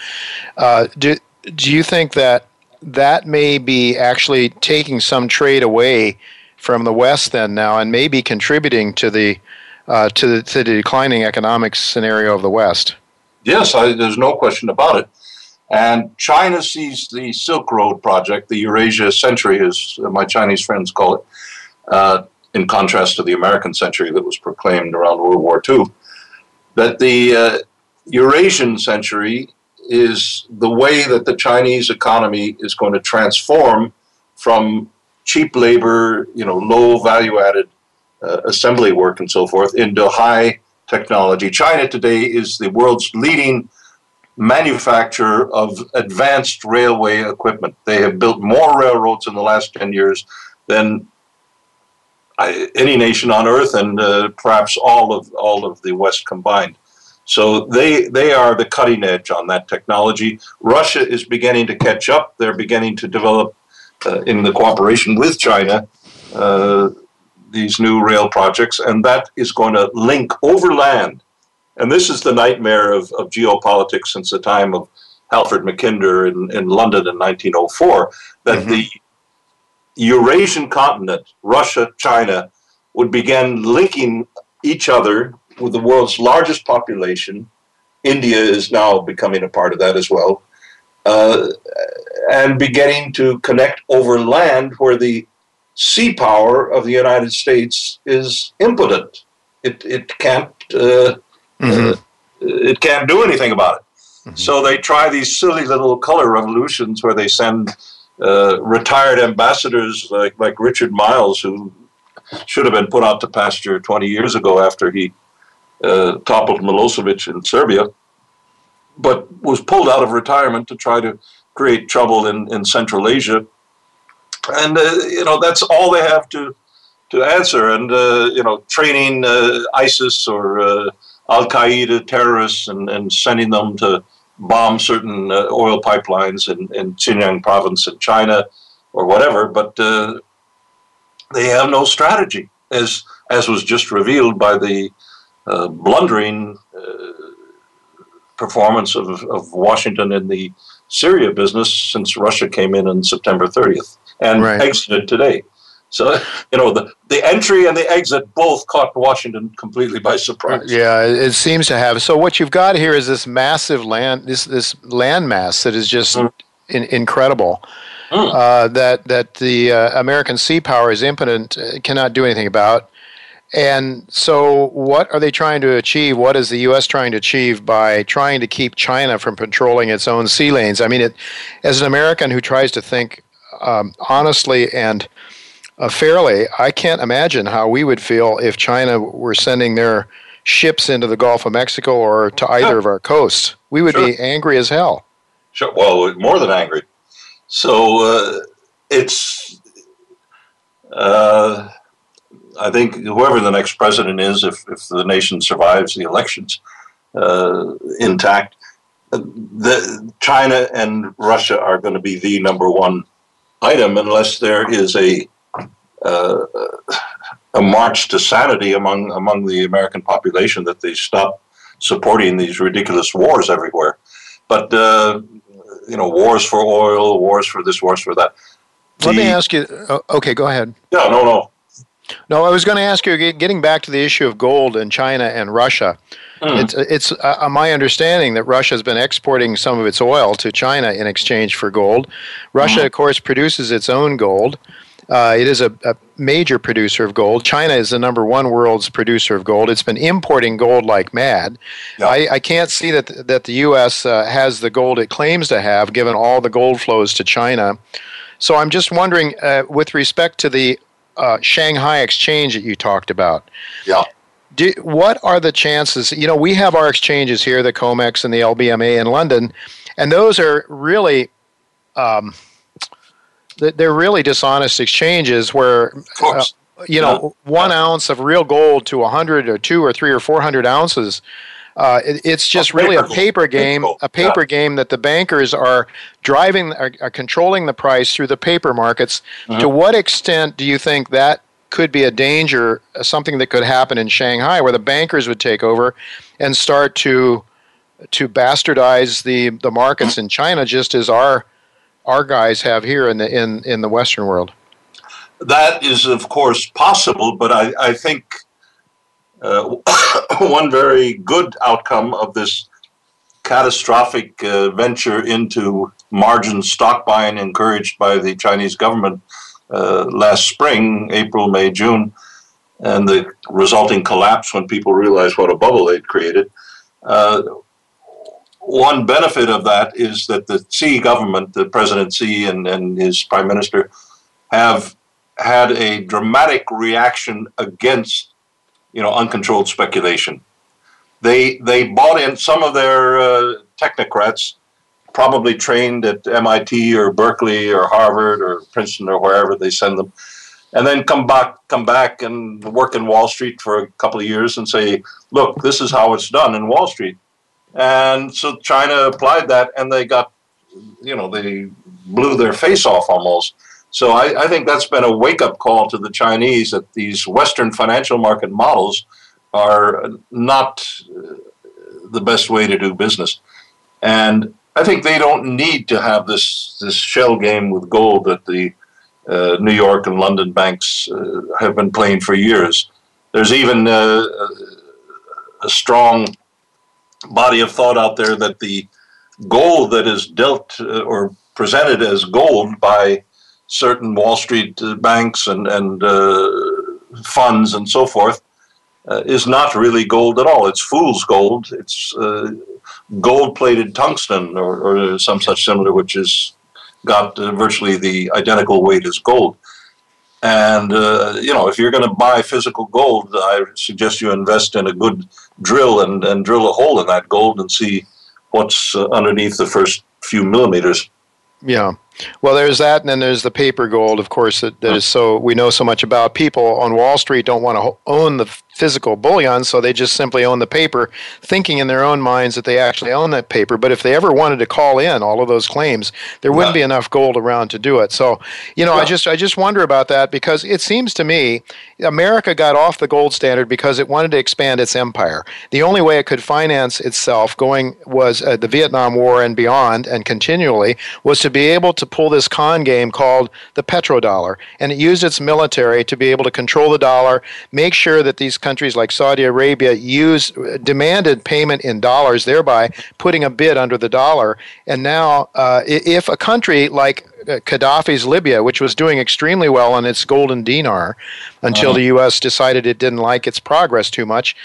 uh, do, do you think that that may be actually taking some trade away from the west then now and maybe contributing to the uh, to the, to the declining economic scenario of the west? Yes I, there's no question about it and China sees the Silk Road project, the Eurasia Century, as my Chinese friends call it, uh, in contrast to the American century that was proclaimed around World War II, that the uh, Eurasian century is the way that the Chinese economy is going to transform from cheap labor, you know, low value added uh, assembly work and so forth into high technology. China today is the world's leading manufacturer of advanced railway equipment. They have built more railroads in the last 10 years than any nation on earth and uh, perhaps all of all of the West combined. So they they are the cutting edge on that technology. Russia is beginning to catch up. They're beginning to develop uh, in the cooperation with China uh, these new rail projects, and that is going to link overland. And this is the nightmare of, of geopolitics since the time of Halford Mackinder in, in London in 1904, that mm-hmm. the Eurasian continent, Russia, China, would begin linking each other with the world's largest population. India is now becoming a part of that as well. Uh, and beginning to connect over land where the sea power of the United States is impotent. It, it can't uh, mm-hmm. uh, it can't do anything about it. Mm-hmm. So they try these silly little color revolutions where they send uh, retired ambassadors like like Richard Miles, who should have been put out to pasture 20 years ago after he uh, toppled Milosevic in Serbia, but was pulled out of retirement to try to create trouble in, in Central Asia. And, uh, you know, that's all they have to, to answer. And, uh, you know, training uh, ISIS or uh, Al Qaeda terrorists and, and sending them to bomb certain uh, oil pipelines in, in Xinjiang province in China or whatever, but uh, they have no strategy, as as was just revealed by the uh, blundering uh, performance of, of Washington in the Syria business since Russia came in on September 30th and right. exited today. So *laughs* you know the the entry and the exit both caught Washington completely by surprise. Yeah, it seems to have. So what you've got here is this massive land this this land mass that is just mm. in, incredible. Mm. Uh, that that the uh, American sea power is impotent, uh, cannot do anything about. And so, what are they trying to achieve? What is the U.S. trying to achieve by trying to keep China from controlling its own sea lanes? I mean, it, as an American who tries to think um, honestly and uh, fairly, I can't imagine how we would feel if China were sending their ships into the Gulf of Mexico or to either yeah. of our coasts. We would sure. be angry as hell. Sure. Well, more than angry. So uh, it's, uh, I think, whoever the next president is, if, if the nation survives the elections uh, intact, the, China and Russia are going to be the number one item unless there is a uh, a march to sanity among among the American population that they stop supporting these ridiculous wars everywhere. But uh, you know, wars for oil, wars for this, wars for that. Let me ask you. Uh, okay, go ahead. Yeah, no, no. No, I was going to ask you. Getting back to the issue of gold in China and Russia, mm. it's it's uh, my understanding that Russia has been exporting some of its oil to China in exchange for gold. Russia, mm. of course, produces its own gold. Uh, it is a, a, major producer of gold. China is the number one world's producer of gold. It's been importing gold like mad. I, I, can't see that that the U.S. Uh, has the gold it claims to have, given all the gold flows to China. So I'm just wondering, uh, with respect to the uh, Shanghai exchange that you talked about. Yeah. Do, what are the chances? You know, we have our exchanges here, the COMEX and the LBMA in London, and those are really. Um, they're really dishonest exchanges where uh, you know yeah. one yeah. ounce of real gold to a hundred or two or three or four hundred ounces. Uh, it, it's just a really a paper game, a paper yeah. game that the bankers are driving, are, are, controlling the price through the paper markets. Mm-hmm. To what extent do you think that could be a danger, uh, something that could happen in Shanghai, where the bankers would take over and start to to bastardize the the markets mm-hmm. in China, just as our our guys have here in the in in the Western world. That is, of course, possible, but I, I think uh, *coughs* one very good outcome of this catastrophic uh, venture into margin stock buying encouraged by the Chinese government uh, last spring, April, May, June, and the resulting collapse when people realized what a bubble they'd created. One benefit of that is that the Xi government, the President Xi and, and his prime minister, have had a dramatic reaction against, you know, uncontrolled speculation. They they bought in some of their uh, technocrats, probably trained at MIT or Berkeley or Harvard or Princeton or wherever they send them, and then come back, come back and work in Wall Street for a couple of years and say, "Look, this is how it's done in Wall Street." And so China applied that, and they got, you know, they blew their face off almost. So I, I think that's been a wake up call to the Chinese that these Western financial market models are not uh, the best way to do business. And I think they don't need to have this, this shell game with gold that the uh, New York and London banks uh, have been playing for years. There's even uh, a strong body of thought out there that the gold that is dealt uh, or presented as gold by certain Wall Street uh, banks and, and uh, funds and so forth uh, is not really gold at all. It's fool's gold. It's uh, gold plated tungsten or, or, some such similar, which has got uh, virtually the identical weight as gold. And, uh, you know, if you're going to buy physical gold, I suggest you invest in a good drill and, and drill a hole in that gold and see what's underneath the first few millimeters. Yeah. Well, there's that, and then there's the paper gold, of course, that, that is so we know so much about. People on Wall Street don't want to own the physical bullion, so they just simply own the paper, thinking in their own minds that they actually own that paper. But if they ever wanted to call in all of those claims, there wouldn't yeah. be enough gold around to do it. So, you know, yeah. I just I just wonder about that because it seems to me America got off the gold standard because it wanted to expand its empire. The only way it could finance itself going was uh, the Vietnam War and beyond and continually was to be able to pull this con game called the petrodollar, and it used its military to be able to control the dollar, make sure that these countries like Saudi Arabia use demanded payment in dollars, thereby putting a bid under the dollar. And now, uh, if a country like uh, Gaddafi's Libya, which was doing extremely well on its golden dinar until uh-huh. the U.S. decided it didn't like its progress too much.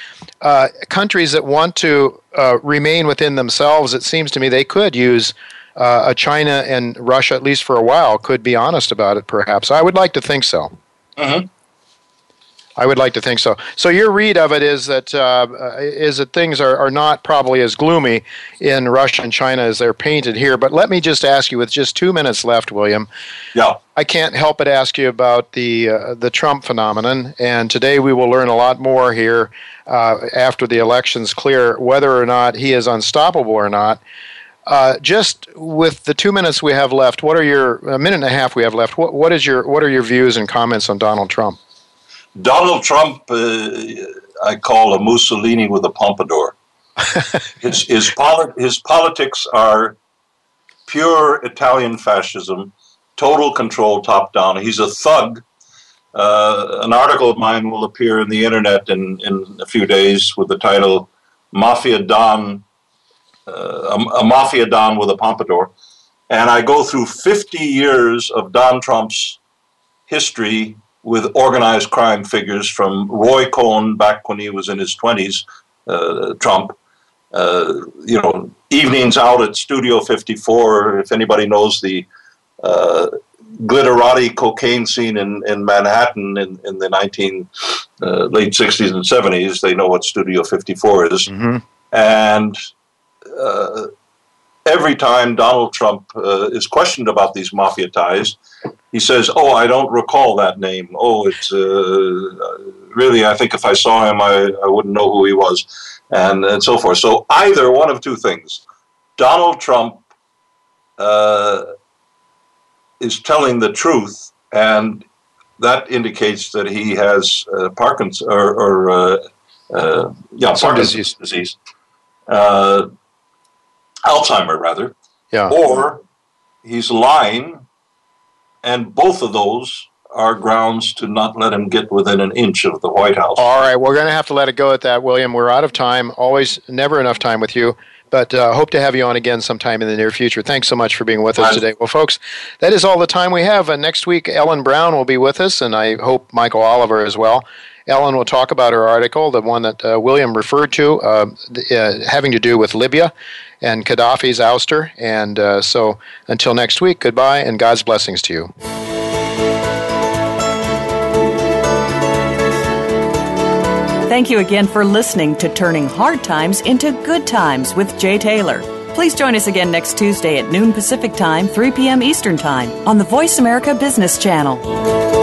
Uh, countries that want to uh, remain within themselves, it seems to me they could use uh, China and Russia, at least for a while, could be honest about it, perhaps. I would like to think so. Uh-huh. I would like to think so. So your read of it is that uh, is that things are, are not probably as gloomy in Russia and China as they're painted here. But let me just ask you, with just two minutes left, William. Yeah. I can't help but ask you about the uh, the Trump phenomenon, and today we will learn a lot more here uh, after the elections clear whether or not he is unstoppable or not. Uh, just with the two minutes we have left, what are your a minute and a half we have left? What what is your what are your views and comments on Donald Trump? Donald Trump, uh, I call a Mussolini with a pompadour. *laughs* his, his, poli- his politics are pure Italian fascism, total control top down. He's a thug. Uh, an article of mine will appear in the internet in, in a few days with the title Mafia Don, uh, a, a Mafia Don with a Pompadour. And I go through 50 years of Don Trump's history with organized crime figures from Roy Cohn back when he was in his 20s, uh, Trump. Uh, you know, evenings out at Studio 54, if anybody knows the uh, glitterati cocaine scene in, in Manhattan in, in the 19, uh, late 60s and 70s, they know what Studio 54 is. Mm-hmm. And uh, every time Donald Trump uh, is questioned about these mafia ties, he says, "Oh, I don't recall that name. Oh, it's uh, really. I think if I saw him, I, I wouldn't know who he was, and and so forth." So either one of two things: Donald Trump uh, is telling the truth, and that indicates that he has uh, Parkinson's or, or uh, uh, yeah, Parkinson's disease. disease. Alzheimer, rather. Yeah. Or he's lying, and both of those are grounds to not let him get within an inch of the White House. All right, we're going to have to let it go at that, William. We're out of time. Always, never enough time with you. But uh, hope to have you on again sometime in the near future. Thanks so much for being with us today. Well, folks, that is all the time we have. Uh, next week, Ellen Brown will be with us, and I hope Michael Oliver as well. Ellen will talk about her article, the one that uh, William referred to, uh, uh, having to do with Libya and Gaddafi's ouster. And uh, so until next week, goodbye and God's blessings to you. Thank you again for listening to Turning Hard Times into Good Times with Jay Taylor. Please join us again next Tuesday at noon Pacific Time, 3 p.m. Eastern Time on the Voice America Business Channel.